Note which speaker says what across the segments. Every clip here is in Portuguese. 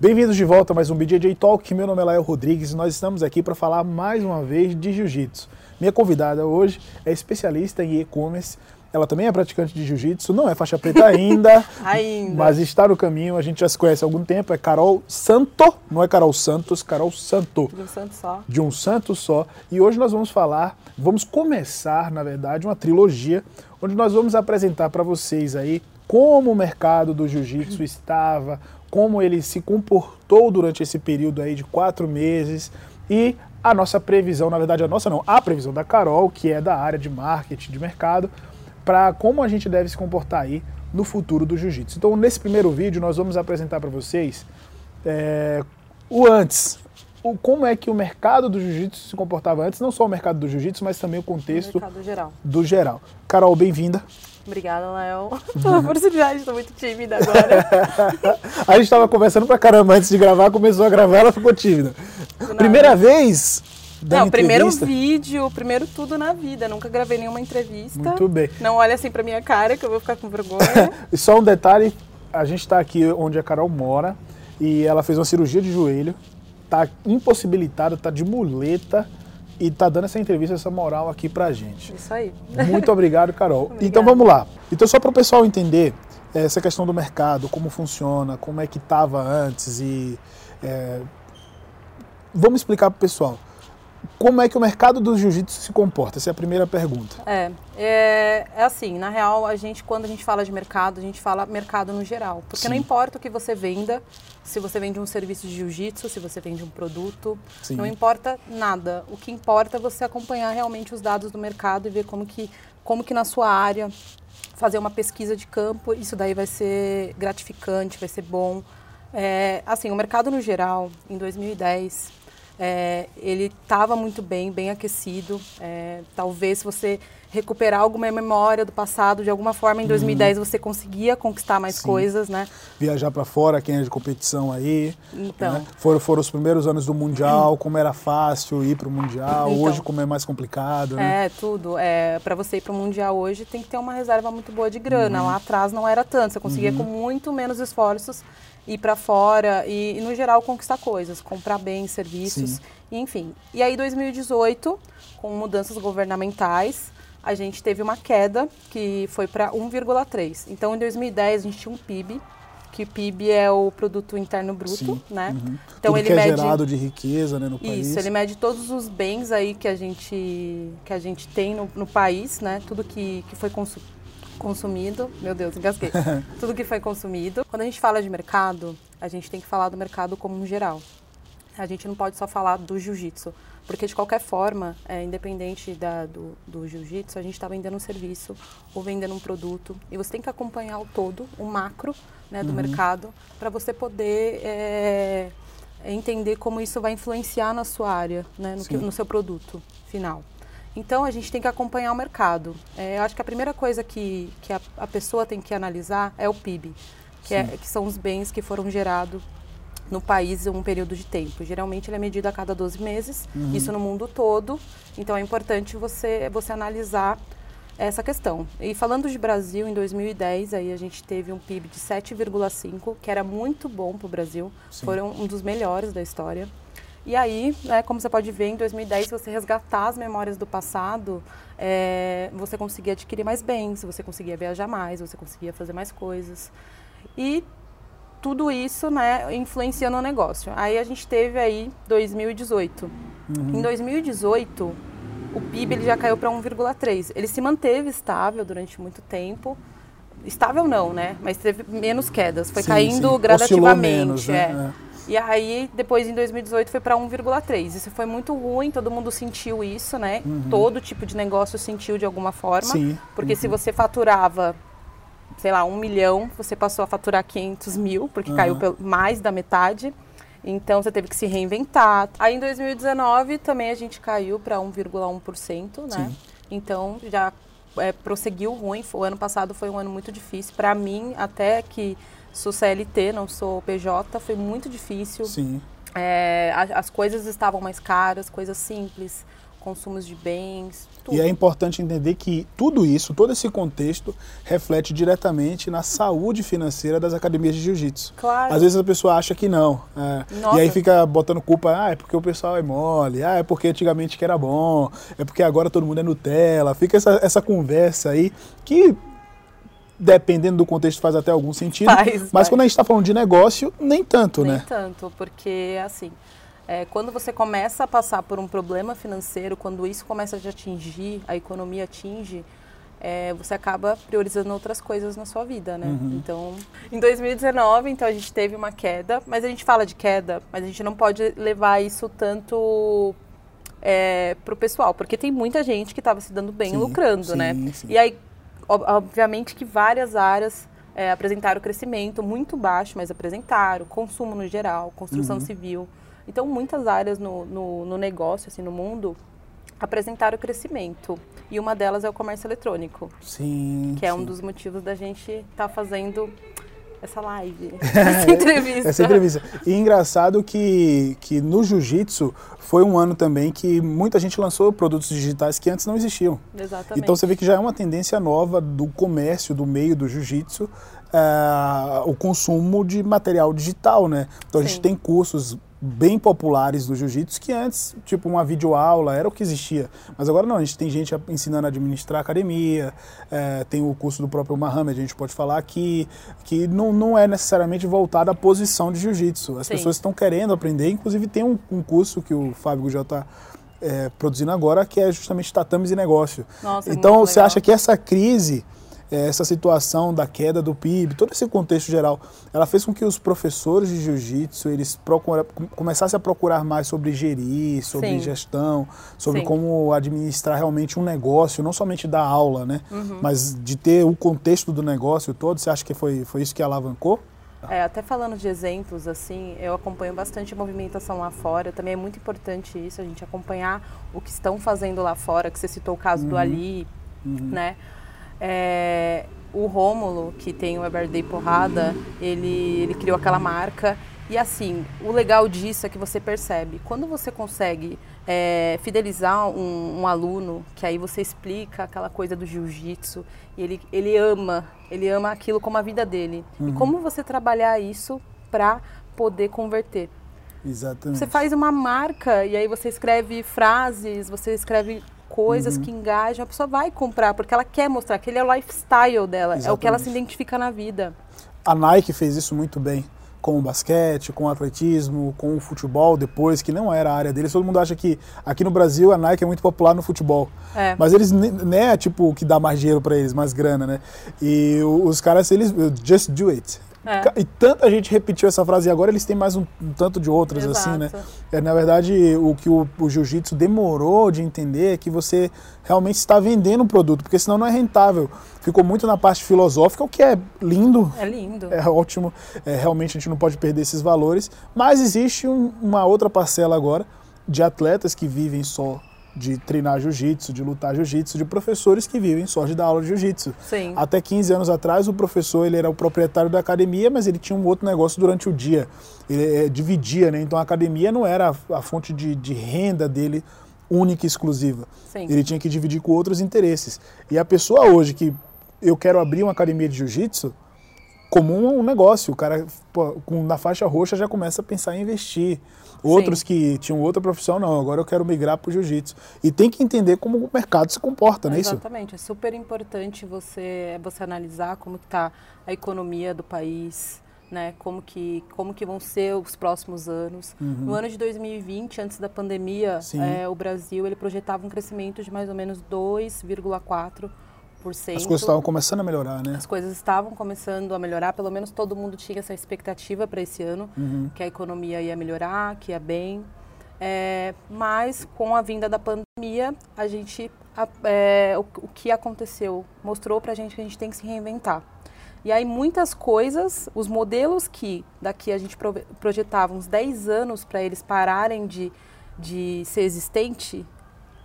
Speaker 1: Bem-vindos de volta a mais um BJJ Talk. Meu nome é Lael Rodrigues e nós estamos aqui para falar mais uma vez de jiu-jitsu. Minha convidada hoje é especialista em e-commerce. Ela também é praticante de jiu-jitsu, não é faixa preta ainda,
Speaker 2: ainda,
Speaker 1: mas está no caminho. A gente já se conhece há algum tempo. É Carol Santo, não é Carol Santos, Carol Santo.
Speaker 2: De um santo só.
Speaker 1: De um santo só. E hoje nós vamos falar, vamos começar, na verdade, uma trilogia onde nós vamos apresentar para vocês aí como o mercado do jiu-jitsu estava, como ele se comportou durante esse período aí de quatro meses e a nossa previsão, na verdade a nossa não, a previsão da Carol, que é da área de marketing de mercado, para como a gente deve se comportar aí no futuro do jiu-jitsu. Então nesse primeiro vídeo nós vamos apresentar para vocês é, o antes, o, como é que o mercado do jiu-jitsu se comportava antes, não só o mercado do jiu-jitsu, mas também o contexto
Speaker 2: o geral.
Speaker 1: do geral. Carol, bem-vinda.
Speaker 2: Obrigada, Léo, pela oportunidade. Estou muito tímida agora.
Speaker 1: a gente estava conversando pra caramba antes de gravar, começou a gravar, ela ficou tímida. Primeira vez
Speaker 2: não, primeiro vídeo, primeiro tudo na vida. Nunca gravei nenhuma entrevista.
Speaker 1: Muito bem.
Speaker 2: Não olha assim pra minha cara que eu vou ficar com vergonha.
Speaker 1: e só um detalhe, a gente está aqui onde a Carol mora e ela fez uma cirurgia de joelho, tá impossibilitada, tá de muleta e tá dando essa entrevista, essa moral aqui pra gente.
Speaker 2: Isso aí.
Speaker 1: Muito obrigado, Carol. Então vamos lá. Então só para o pessoal entender eh, essa questão do mercado, como funciona, como é que estava antes e é, vamos explicar para o pessoal como é que o mercado do jiu-jitsu se comporta? Essa é a primeira pergunta.
Speaker 2: É, é, é, assim, na real, a gente, quando a gente fala de mercado, a gente fala mercado no geral. Porque Sim. não importa o que você venda, se você vende um serviço de jiu-jitsu, se você vende um produto, Sim. não importa nada. O que importa é você acompanhar realmente os dados do mercado e ver como que, como que na sua área fazer uma pesquisa de campo, isso daí vai ser gratificante, vai ser bom. É, assim, o mercado no geral, em 2010, é, ele estava muito bem, bem aquecido. É, talvez se você recuperar alguma memória do passado, de alguma forma, em 2010 uhum. você conseguia conquistar mais Sim. coisas, né?
Speaker 1: Viajar para fora, quem é de competição aí.
Speaker 2: Então. Né?
Speaker 1: Foram, foram os primeiros anos do Mundial, como era fácil ir para o Mundial, então, hoje como é mais complicado,
Speaker 2: né? É, tudo. É, para você ir para o Mundial hoje tem que ter uma reserva muito boa de grana. Uhum. Lá atrás não era tanto, você conseguia uhum. com muito menos esforços ir para fora e, e, no geral, conquistar coisas, comprar bens, serviços, e, enfim. E aí, 2018, com mudanças governamentais, a gente teve uma queda que foi para 1,3. Então, em 2010, a gente tinha um PIB, que o PIB é o produto interno bruto, Sim. né?
Speaker 1: Uhum. Então Tudo ele que é mede gerado de riqueza, né, no país.
Speaker 2: Isso, ele mede todos os bens aí que a gente que a gente tem no, no país, né? Tudo que, que foi consumido consumido, meu Deus, engasguei. Tudo que foi consumido. Quando a gente fala de mercado, a gente tem que falar do mercado como um geral. A gente não pode só falar do jiu-jitsu, porque de qualquer forma, é, independente da, do, do jiu-jitsu, a gente está vendendo um serviço ou vendendo um produto e você tem que acompanhar o todo, o macro né, do uhum. mercado, para você poder é, entender como isso vai influenciar na sua área, né, no, que, no seu produto final. Então a gente tem que acompanhar o mercado. É, eu acho que a primeira coisa que, que a, a pessoa tem que analisar é o PIB, que, é, que são os bens que foram gerados no país em um período de tempo. Geralmente ele é medido a cada 12 meses, uhum. isso no mundo todo. Então é importante você, você analisar essa questão. E falando de Brasil, em 2010, aí a gente teve um PIB de 7,5, que era muito bom para o Brasil, Sim. foram um dos melhores da história. E aí, né, como você pode ver, em 2010, se você resgatar as memórias do passado, é, você conseguia adquirir mais bens, você conseguia viajar mais, você conseguia fazer mais coisas. E tudo isso né, influencia no negócio. Aí a gente teve aí 2018. Uhum. Em 2018, o PIB ele já caiu para 1,3. Ele se manteve estável durante muito tempo. Estável não, né? Mas teve menos quedas. Foi sim, caindo sim. gradativamente. Menos, né? é. é. E aí, depois em 2018 foi para 1,3. Isso foi muito ruim, todo mundo sentiu isso, né? Uhum. Todo tipo de negócio sentiu de alguma forma.
Speaker 1: Sim.
Speaker 2: Porque
Speaker 1: uhum.
Speaker 2: se você faturava, sei lá, um milhão, você passou a faturar 500 mil, porque uhum. caiu mais da metade. Então você teve que se reinventar. Aí em 2019 também a gente caiu para 1,1%, né? Sim. Então já é, prosseguiu ruim. O ano passado foi um ano muito difícil. Para mim, até que Sou CLT, não sou PJ, foi muito difícil.
Speaker 1: Sim.
Speaker 2: É, as coisas estavam mais caras, coisas simples. consumos de bens, tudo.
Speaker 1: E é importante entender que tudo isso, todo esse contexto, reflete diretamente na saúde financeira das academias de jiu-jitsu.
Speaker 2: Claro.
Speaker 1: Às vezes a pessoa acha que não. é. E aí fica botando culpa, ah, é porque o pessoal é mole, ah, é porque antigamente que era bom, é porque agora todo mundo é Nutella. Fica essa, essa conversa aí que. Dependendo do contexto, faz até algum sentido.
Speaker 2: Faz,
Speaker 1: mas
Speaker 2: faz.
Speaker 1: quando a gente está falando de negócio, nem tanto,
Speaker 2: Nem
Speaker 1: né?
Speaker 2: tanto, porque assim, é, quando você começa a passar por um problema financeiro, quando isso começa a te atingir, a economia atinge, é, você acaba priorizando outras coisas na sua vida, né?
Speaker 1: Uhum.
Speaker 2: Então, em 2019, então a gente teve uma queda, mas a gente fala de queda, mas a gente não pode levar isso tanto é, pro pessoal, porque tem muita gente que estava se dando bem
Speaker 1: Sim,
Speaker 2: lucrando,
Speaker 1: sim,
Speaker 2: né?
Speaker 1: sim.
Speaker 2: E aí, obviamente que várias áreas é, apresentaram crescimento muito baixo, mas apresentaram, consumo no geral, construção
Speaker 1: Uhum.
Speaker 2: civil. Então, muitas áreas no, no, no negócio, assim, no mundo, apresentaram crescimento. E uma delas é o comércio eletrônico,
Speaker 1: Sim.
Speaker 2: que é um
Speaker 1: sim.
Speaker 2: dos motivos da gente estar fazendo essa live, essa entrevista.
Speaker 1: Essa entrevista. E engraçado que, que no jiu-jitsu foi um ano também que muita gente lançou produtos digitais que antes não existiam.
Speaker 2: Exatamente.
Speaker 1: Então você vê que já é uma tendência nova do comércio, do meio do jiu-jitsu, ah, o consumo de material digital, né? Então a gente
Speaker 2: Sim.
Speaker 1: tem cursos bem populares do jiu-jitsu que antes, tipo uma videoaula, era o que existia. Mas agora não, a gente tem gente ensinando a administrar academia, eh, tem o curso do próprio Mohamed, a gente pode falar aqui, que não, não é necessariamente voltado à posição de jiu-jitsu. As
Speaker 2: Sim.
Speaker 1: pessoas estão querendo aprender, inclusive tem um, um curso que o Fábio Gugel está produzindo agora, que é justamente tatames e negócio.
Speaker 2: Nossa, é
Speaker 1: então você
Speaker 2: legal.
Speaker 1: acha que essa crise, essa situação da queda do PIB, todo esse contexto geral, ela fez com que os professores de jiu-jitsu eles procura, com- começassem a procurar mais sobre gerir, sobre
Speaker 2: Sim.
Speaker 1: gestão, sobre
Speaker 2: Sim.
Speaker 1: como administrar realmente um negócio, não somente da aula, né?
Speaker 2: Uhum.
Speaker 1: Mas de ter o contexto do negócio todo. Você acha que foi, foi isso que alavancou?
Speaker 2: É, até falando de exemplos, assim, eu acompanho bastante a movimentação lá fora. Também é muito importante isso, a gente acompanhar o que estão fazendo lá fora, que você citou o caso do Ali, né? É, o Rômulo, que tem o Everyday Porrada, ele, ele criou aquela marca. E assim, o legal disso é que você percebe, quando você consegue é, fidelizar um, um aluno, que aí você explica aquela coisa do jiu-jitsu, e ele, ele ama, ele ama aquilo como a vida dele. E como você trabalhar isso para poder converter?
Speaker 1: Exatamente.
Speaker 2: Você faz uma marca e aí você escreve frases, você escreve coisas
Speaker 1: Uhum.
Speaker 2: que engajam, a pessoa vai comprar, porque ela quer mostrar que ele é o lifestyle dela, é o que ela se
Speaker 1: Exatamente.
Speaker 2: identifica na vida.
Speaker 1: A Nike fez isso muito bem com o basquete, com o atletismo, com o futebol depois, que não era a área deles. Todo mundo acha que aqui no Brasil a Nike é muito popular no futebol.
Speaker 2: É.
Speaker 1: Mas eles não é tipo o que dá mais dinheiro para eles, mais grana, né? E os caras, eles just do it.
Speaker 2: É.
Speaker 1: E tanta gente repetiu essa frase e agora eles têm mais um, um tanto de outras, assim, né?
Speaker 2: Exato.
Speaker 1: É, na verdade, o que o, o jiu-jitsu demorou de entender é que você realmente está vendendo um produto, porque senão não é rentável. Ficou muito na parte filosófica, o que é lindo,
Speaker 2: É lindo.
Speaker 1: é ótimo, é, realmente a gente não pode perder esses valores, mas existe um- uma outra parcela agora de atletas que vivem só de treinar jiu-jitsu, de lutar jiu-jitsu, de professores que vivem só de dar aula de jiu-jitsu. Até 15 anos atrás, o professor ele era o proprietário da academia, mas ele tinha um outro negócio durante o dia. Ele eh, dividia, né? Então a academia não era a, a fonte de, de renda dele única e exclusiva.
Speaker 2: Sim.
Speaker 1: Ele tinha que dividir com outros interesses. E a pessoa hoje que eu quero abrir uma academia de jiu-jitsu, como um, um negócio, o cara pô, com, na faixa roxa já começa a pensar em investir. Outros que tinham outra profissão, não, agora eu quero migrar para o jiu-jitsu. E tem que entender como o mercado se comporta, não é isso?
Speaker 2: Exatamente, é super importante você, você analisar como está a economia do país, né? Como que, como que vão ser os próximos anos. No ano de 2020, antes da pandemia,
Speaker 1: Uhum. Sim.
Speaker 2: é, o Brasil ele projetava um crescimento de mais ou menos 2,4%.
Speaker 1: As coisas estavam começando a melhorar, né?
Speaker 2: As coisas estavam começando a melhorar, pelo menos todo mundo tinha essa expectativa para esse ano,
Speaker 1: Uhum.
Speaker 2: que a economia ia melhorar, que ia bem. É, mas com a vinda da pandemia, a gente, a- é, o, o que aconteceu mostrou para a gente que a gente tem que se reinventar. E aí muitas coisas, os modelos que daqui a gente projetava uns 10 anos para eles pararem de, de ser existente,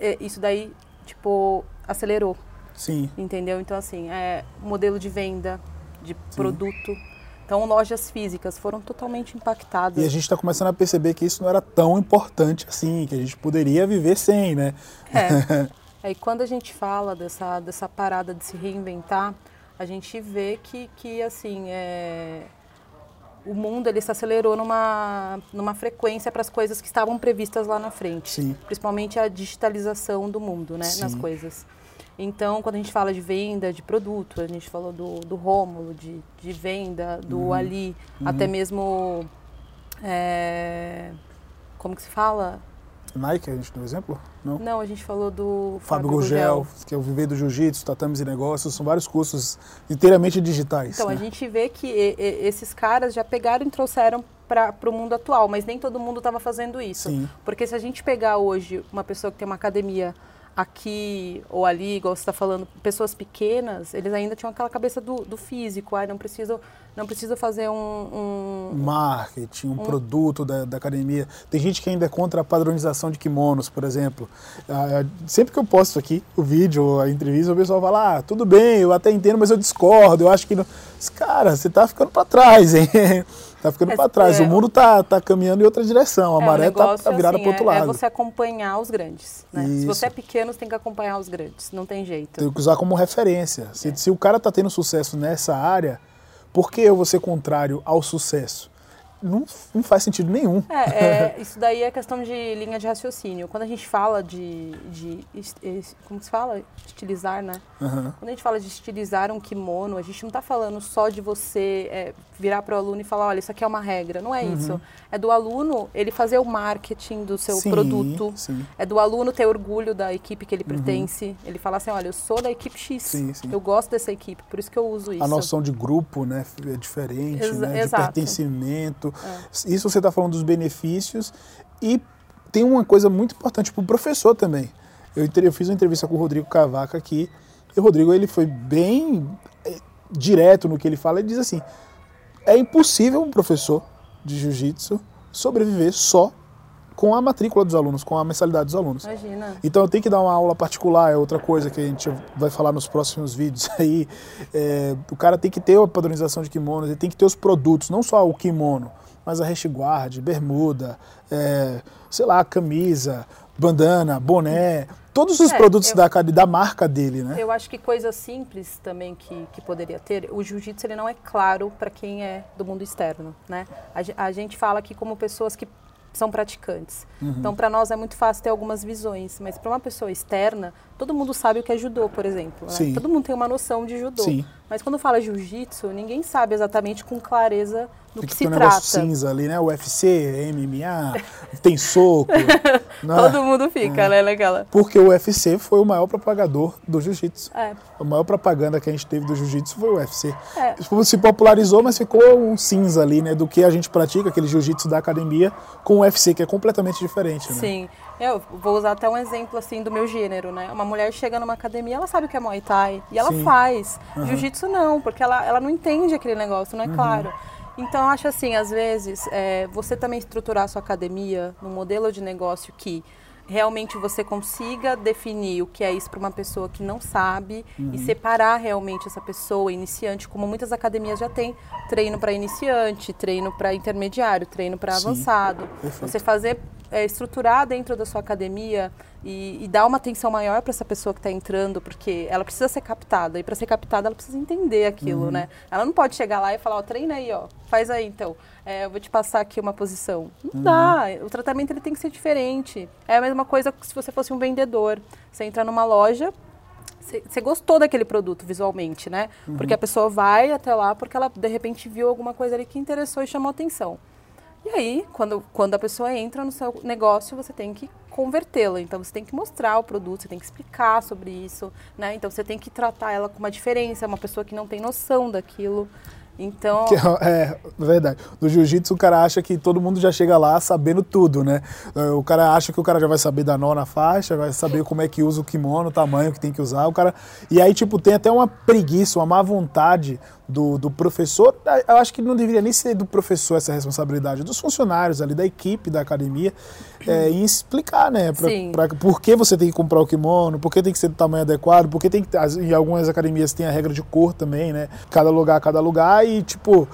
Speaker 2: é, isso daí, tipo, acelerou
Speaker 1: Sim.
Speaker 2: entendeu? Então, assim, é modelo de venda, de produto. Então, lojas físicas foram totalmente impactadas.
Speaker 1: E a gente está começando a perceber que isso não era tão importante assim, que a gente poderia viver sem, né?
Speaker 2: É. e quando a gente fala dessa, dessa parada de se reinventar, a gente vê que, que assim, é, o mundo ele se acelerou numa, numa frequência para as coisas que estavam previstas lá na frente.
Speaker 1: Sim.
Speaker 2: Principalmente a digitalização do mundo, né, nas
Speaker 1: Sim.
Speaker 2: coisas. Então, quando a gente fala de venda de produto, a gente falou do, do Rômulo, de, de venda, do
Speaker 1: Uhum.
Speaker 2: Ali, até mesmo. é, como que se fala?
Speaker 1: Nike, a gente deu exemplo? Não?
Speaker 2: Não, a gente falou do
Speaker 1: Fábio Gugel, que é o Viver do Jiu-Jitsu, Tatames e Negócios, são vários cursos inteiramente digitais.
Speaker 2: Então,
Speaker 1: né?
Speaker 2: a gente vê que e- e- esses caras já pegaram e trouxeram para o mundo atual, mas nem todo mundo estava fazendo isso.
Speaker 1: Sim.
Speaker 2: Porque se a gente pegar hoje uma pessoa que tem uma academia aqui ou ali, igual você está falando, pessoas pequenas, eles ainda tinham aquela cabeça do, do físico, ai, não preciso, não preciso fazer um, um-
Speaker 1: marketing, um produto da, da academia. Tem gente que ainda é contra a padronização de kimonos, por exemplo. Ah, sempre que eu posto aqui o vídeo, ou a entrevista, o pessoal fala: ah, tudo bem, eu até entendo, mas eu discordo. Eu acho que. Não... Mas, Cara, você tá ficando para trás, hein? Tá ficando
Speaker 2: É,
Speaker 1: para trás.
Speaker 2: é.
Speaker 1: O mundo tá, tá caminhando em outra direção. A
Speaker 2: É,
Speaker 1: maré tá,
Speaker 2: negócio,
Speaker 1: tá virada
Speaker 2: assim,
Speaker 1: para outro
Speaker 2: é, é
Speaker 1: lado.
Speaker 2: você acompanhar os grandes. né? Se você é pequeno, você tem que acompanhar os grandes. Não tem jeito.
Speaker 1: Tem que usar como referência. Se, se o cara tá tendo sucesso nessa área, por que eu vou ser contrário ao sucesso? Não, não faz sentido nenhum.
Speaker 2: É, é, isso daí é questão de linha de raciocínio. Quando a gente fala de, de como se fala? Estilizar, né?
Speaker 1: Aham.
Speaker 2: Quando a gente fala de estilizar um kimono, a gente não está falando só de você é, virar para o aluno e falar, olha, isso aqui é uma regra. Não é isso. É do aluno ele fazer o marketing do seu
Speaker 1: Uhum. Sim,
Speaker 2: produto.
Speaker 1: sim.
Speaker 2: É do aluno ter orgulho da equipe que ele pertence. Ele falar assim, olha, eu sou da equipe X.
Speaker 1: Sim.
Speaker 2: Eu gosto dessa equipe, por isso que eu uso isso.
Speaker 1: A noção de grupo né, é diferente,
Speaker 2: Exa-
Speaker 1: né, de
Speaker 2: exato. É.
Speaker 1: pertencimento. Isso você está falando dos benefícios. E tem uma coisa muito importante para o professor também. Eu, eu fiz uma entrevista com o Rodrigo Cavaca aqui. E o Rodrigo ele foi bem eh, direto no que ele fala. Ele diz assim: é impossível um professor de jiu-jitsu sobreviver só com a matrícula dos alunos, com a mensalidade dos alunos.
Speaker 2: Imagina.
Speaker 1: Então eu tenho que dar uma aula particular, é outra coisa que a gente vai falar nos próximos vídeos aí. É, o cara tem que ter a padronização de kimonos, ele tem que ter os produtos, não só o kimono, mas a restguard, bermuda, é, sei lá, camisa, bandana, boné, todos os
Speaker 2: É,
Speaker 1: produtos
Speaker 2: eu-
Speaker 1: da, da marca dele, né?
Speaker 2: Eu acho que coisa simples também que, que poderia ter, o jiu-jitsu ele não é claro para quem é do mundo externo, né? A, a gente fala aqui como pessoas que são praticantes.
Speaker 1: Uhum.
Speaker 2: Então, para nós é muito fácil ter algumas visões, mas para uma pessoa externa, todo mundo sabe o que é judô, por exemplo. né? Todo mundo tem uma noção de judô.
Speaker 1: Sim.
Speaker 2: Mas quando fala jiu-jitsu, ninguém sabe exatamente com clareza do que
Speaker 1: Fica
Speaker 2: se
Speaker 1: um negócio
Speaker 2: trata.
Speaker 1: cinza ali, né? UFC, MMA, tem soco. né?
Speaker 2: Todo mundo fica, né, naquela.
Speaker 1: Porque o UFC foi o maior propagador do jiu-jitsu.
Speaker 2: É.
Speaker 1: A maior propaganda que a gente teve do jiu-jitsu foi o UFC.
Speaker 2: É.
Speaker 1: Se popularizou, mas ficou um cinza ali, né? Do que a gente pratica, aquele jiu-jitsu da academia, com o UFC, que é completamente diferente, né?
Speaker 2: Sim. Eu vou usar até um exemplo assim do meu gênero, né? Uma mulher chega numa academia, ela sabe o que é Muay Thai e ela
Speaker 1: Sim.
Speaker 2: faz. Jiu-jitsu não, porque ela, ela não entende aquele negócio,
Speaker 1: Uhum.
Speaker 2: não é claro. Então eu acho assim, às vezes, é, você também estruturar a sua academia num modelo de negócio que realmente você consiga definir o que é isso para uma pessoa que não sabe
Speaker 1: Uhum.
Speaker 2: e separar realmente essa pessoa iniciante, como muitas academias já têm, treino para iniciante, treino para intermediário, treino para avançado.
Speaker 1: Perfeito.
Speaker 2: Você fazer é, estruturar dentro da sua academia e, e dar uma atenção maior para essa pessoa que está entrando, porque ela precisa ser captada e para ser captada ela precisa entender aquilo,
Speaker 1: Uhum.
Speaker 2: né? Ela não pode chegar lá e falar, ó, treina aí, ó, faz aí então, é, eu vou te passar aqui uma posição. Não
Speaker 1: Uhum.
Speaker 2: dá, o tratamento ele tem que ser diferente. É a mesma coisa que se você fosse um vendedor, você entra numa loja você você gostou daquele produto visualmente, né? Porque a pessoa vai até lá porque ela de repente viu alguma coisa ali que interessou e chamou atenção. E aí, quando, quando a pessoa entra no seu negócio, você tem que convertê-la. Então, você tem que mostrar o produto, você tem que explicar sobre isso, né? Então, você tem que tratar ela com uma diferença, uma pessoa que não tem noção daquilo. Então,
Speaker 1: é, é verdade. No jiu-jitsu, o cara acha que todo mundo já chega lá sabendo tudo, né? É, O cara acha que o cara já vai saber dar nó na faixa, vai saber como é que usa o kimono, o tamanho que tem que usar. O cara... E aí, tipo, tem até uma preguiça, uma má vontade do, do professor. Eu acho que não deveria nem ser do professor essa responsabilidade, dos funcionários ali, da equipe da academia, é, em explicar, né? Pra,
Speaker 2: Sim.
Speaker 1: pra- por que você tem que comprar o kimono, por que tem que ser do tamanho adequado, por que tem que. Em algumas academias tem a regra de cor também, né? Cada lugar, cada lugar, e tipo.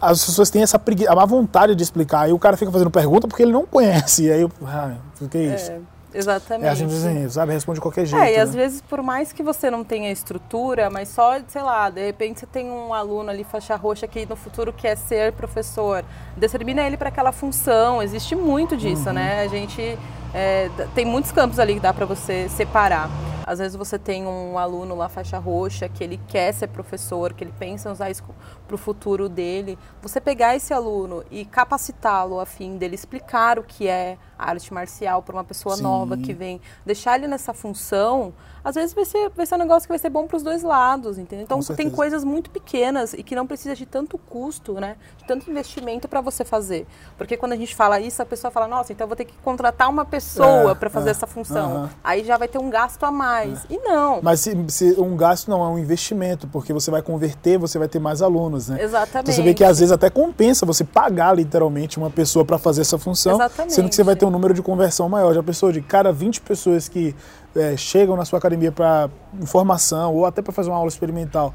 Speaker 1: as pessoas têm essa pregui- a má vontade de explicar. Aí o cara fica fazendo pergunta porque ele não conhece. E aí ah, o que é isso?
Speaker 2: É, exatamente.
Speaker 1: É assim, assim, sabe? Responde de qualquer jeito.
Speaker 2: É, e às
Speaker 1: né?
Speaker 2: vezes, por mais que você não tenha estrutura, mas só, sei lá, de repente você tem um aluno ali, faixa roxa, que no futuro quer ser professor, determina ele para aquela função. Existe muito disso,
Speaker 1: Uhum.
Speaker 2: né? A gente. É, tem muitos campos ali que dá para você separar. Às vezes você tem um aluno lá, faixa roxa, que ele quer ser professor, que ele pensa em usar isso para o futuro dele. Você pegar esse aluno e capacitá-lo a fim dele explicar o que é arte marcial para uma pessoa
Speaker 1: Sim.
Speaker 2: nova que vem, deixar ele nessa função, às vezes vai ser, vai ser um negócio que vai ser bom para os dois lados, entendeu? Então tem coisas muito pequenas e que não precisa de tanto custo, né? De tanto investimento para você fazer. Porque quando a gente fala isso, a pessoa fala, nossa, então eu vou ter que contratar uma pessoa
Speaker 1: É,
Speaker 2: para fazer
Speaker 1: é,
Speaker 2: essa função.
Speaker 1: aham.
Speaker 2: Aí já vai ter um gasto a mais. E não.
Speaker 1: Mas se, se um gasto não é um investimento, porque você vai converter, você vai ter mais alunos, né?
Speaker 2: Exatamente.
Speaker 1: Então você vê que às vezes até compensa você pagar literalmente uma pessoa para fazer essa função,
Speaker 2: Exatamente.
Speaker 1: sendo que você vai ter um número de conversão maior. Já pensou de cada 20 pessoas que é, chegam na sua academia para informação ou até para fazer uma aula experimental,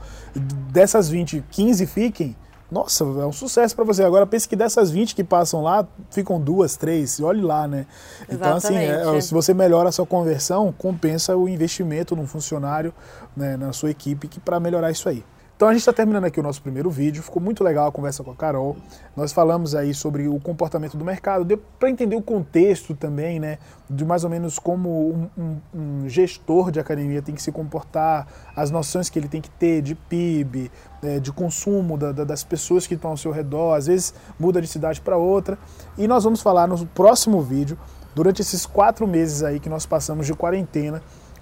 Speaker 1: dessas 20, 15 fiquem, nossa, é um sucesso para você. Agora pense que dessas 20 que passam lá, ficam duas, três, olhe lá, né? Então, assim, é,
Speaker 2: Exatamente.
Speaker 1: se você melhora a sua conversão, compensa o investimento num funcionário, né, na sua equipe, para melhorar isso aí. Então a gente está terminando aqui o nosso primeiro vídeo. Ficou muito legal a conversa com a Carol. Nós falamos aí sobre o comportamento do mercado, deu para entender o contexto também, né? De mais ou menos como um, um- um gestor de academia tem que se comportar, as noções que ele tem que ter de PIB, eh, de consumo da- da- das pessoas que estão ao seu redor. Às vezes muda de cidade para outra. E nós vamos falar no próximo vídeo, durante esses quatro meses aí que nós passamos de quarentena,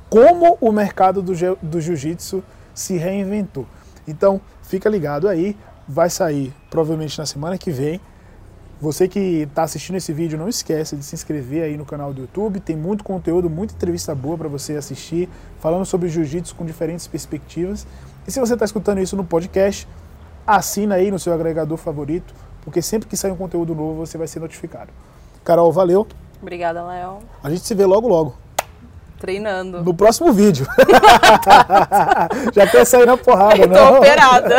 Speaker 1: como o mercado do, do jiu-jitsu se reinventou. Então, fica ligado aí, vai sair provavelmente na semana que vem. Você que está assistindo esse vídeo, não esquece de se inscrever aí no canal do YouTube. Tem muito conteúdo, muita entrevista boa para você assistir, falando sobre jiu-jitsu com diferentes perspectivas. E se você está escutando isso no podcast, assina aí no seu agregador favorito, porque sempre que sair um conteúdo novo você vai ser notificado. Carol, valeu.
Speaker 2: Obrigada, Léo.
Speaker 1: A gente se vê logo logo.
Speaker 2: Treinando.
Speaker 1: No próximo vídeo. Já quer sair na porrada,
Speaker 2: Tô
Speaker 1: não?
Speaker 2: operada.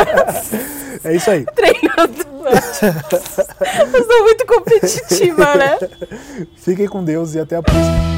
Speaker 1: É isso aí.
Speaker 2: Treinando. Eu sou muito competitiva, né?
Speaker 1: Fiquem com Deus e até a próxima.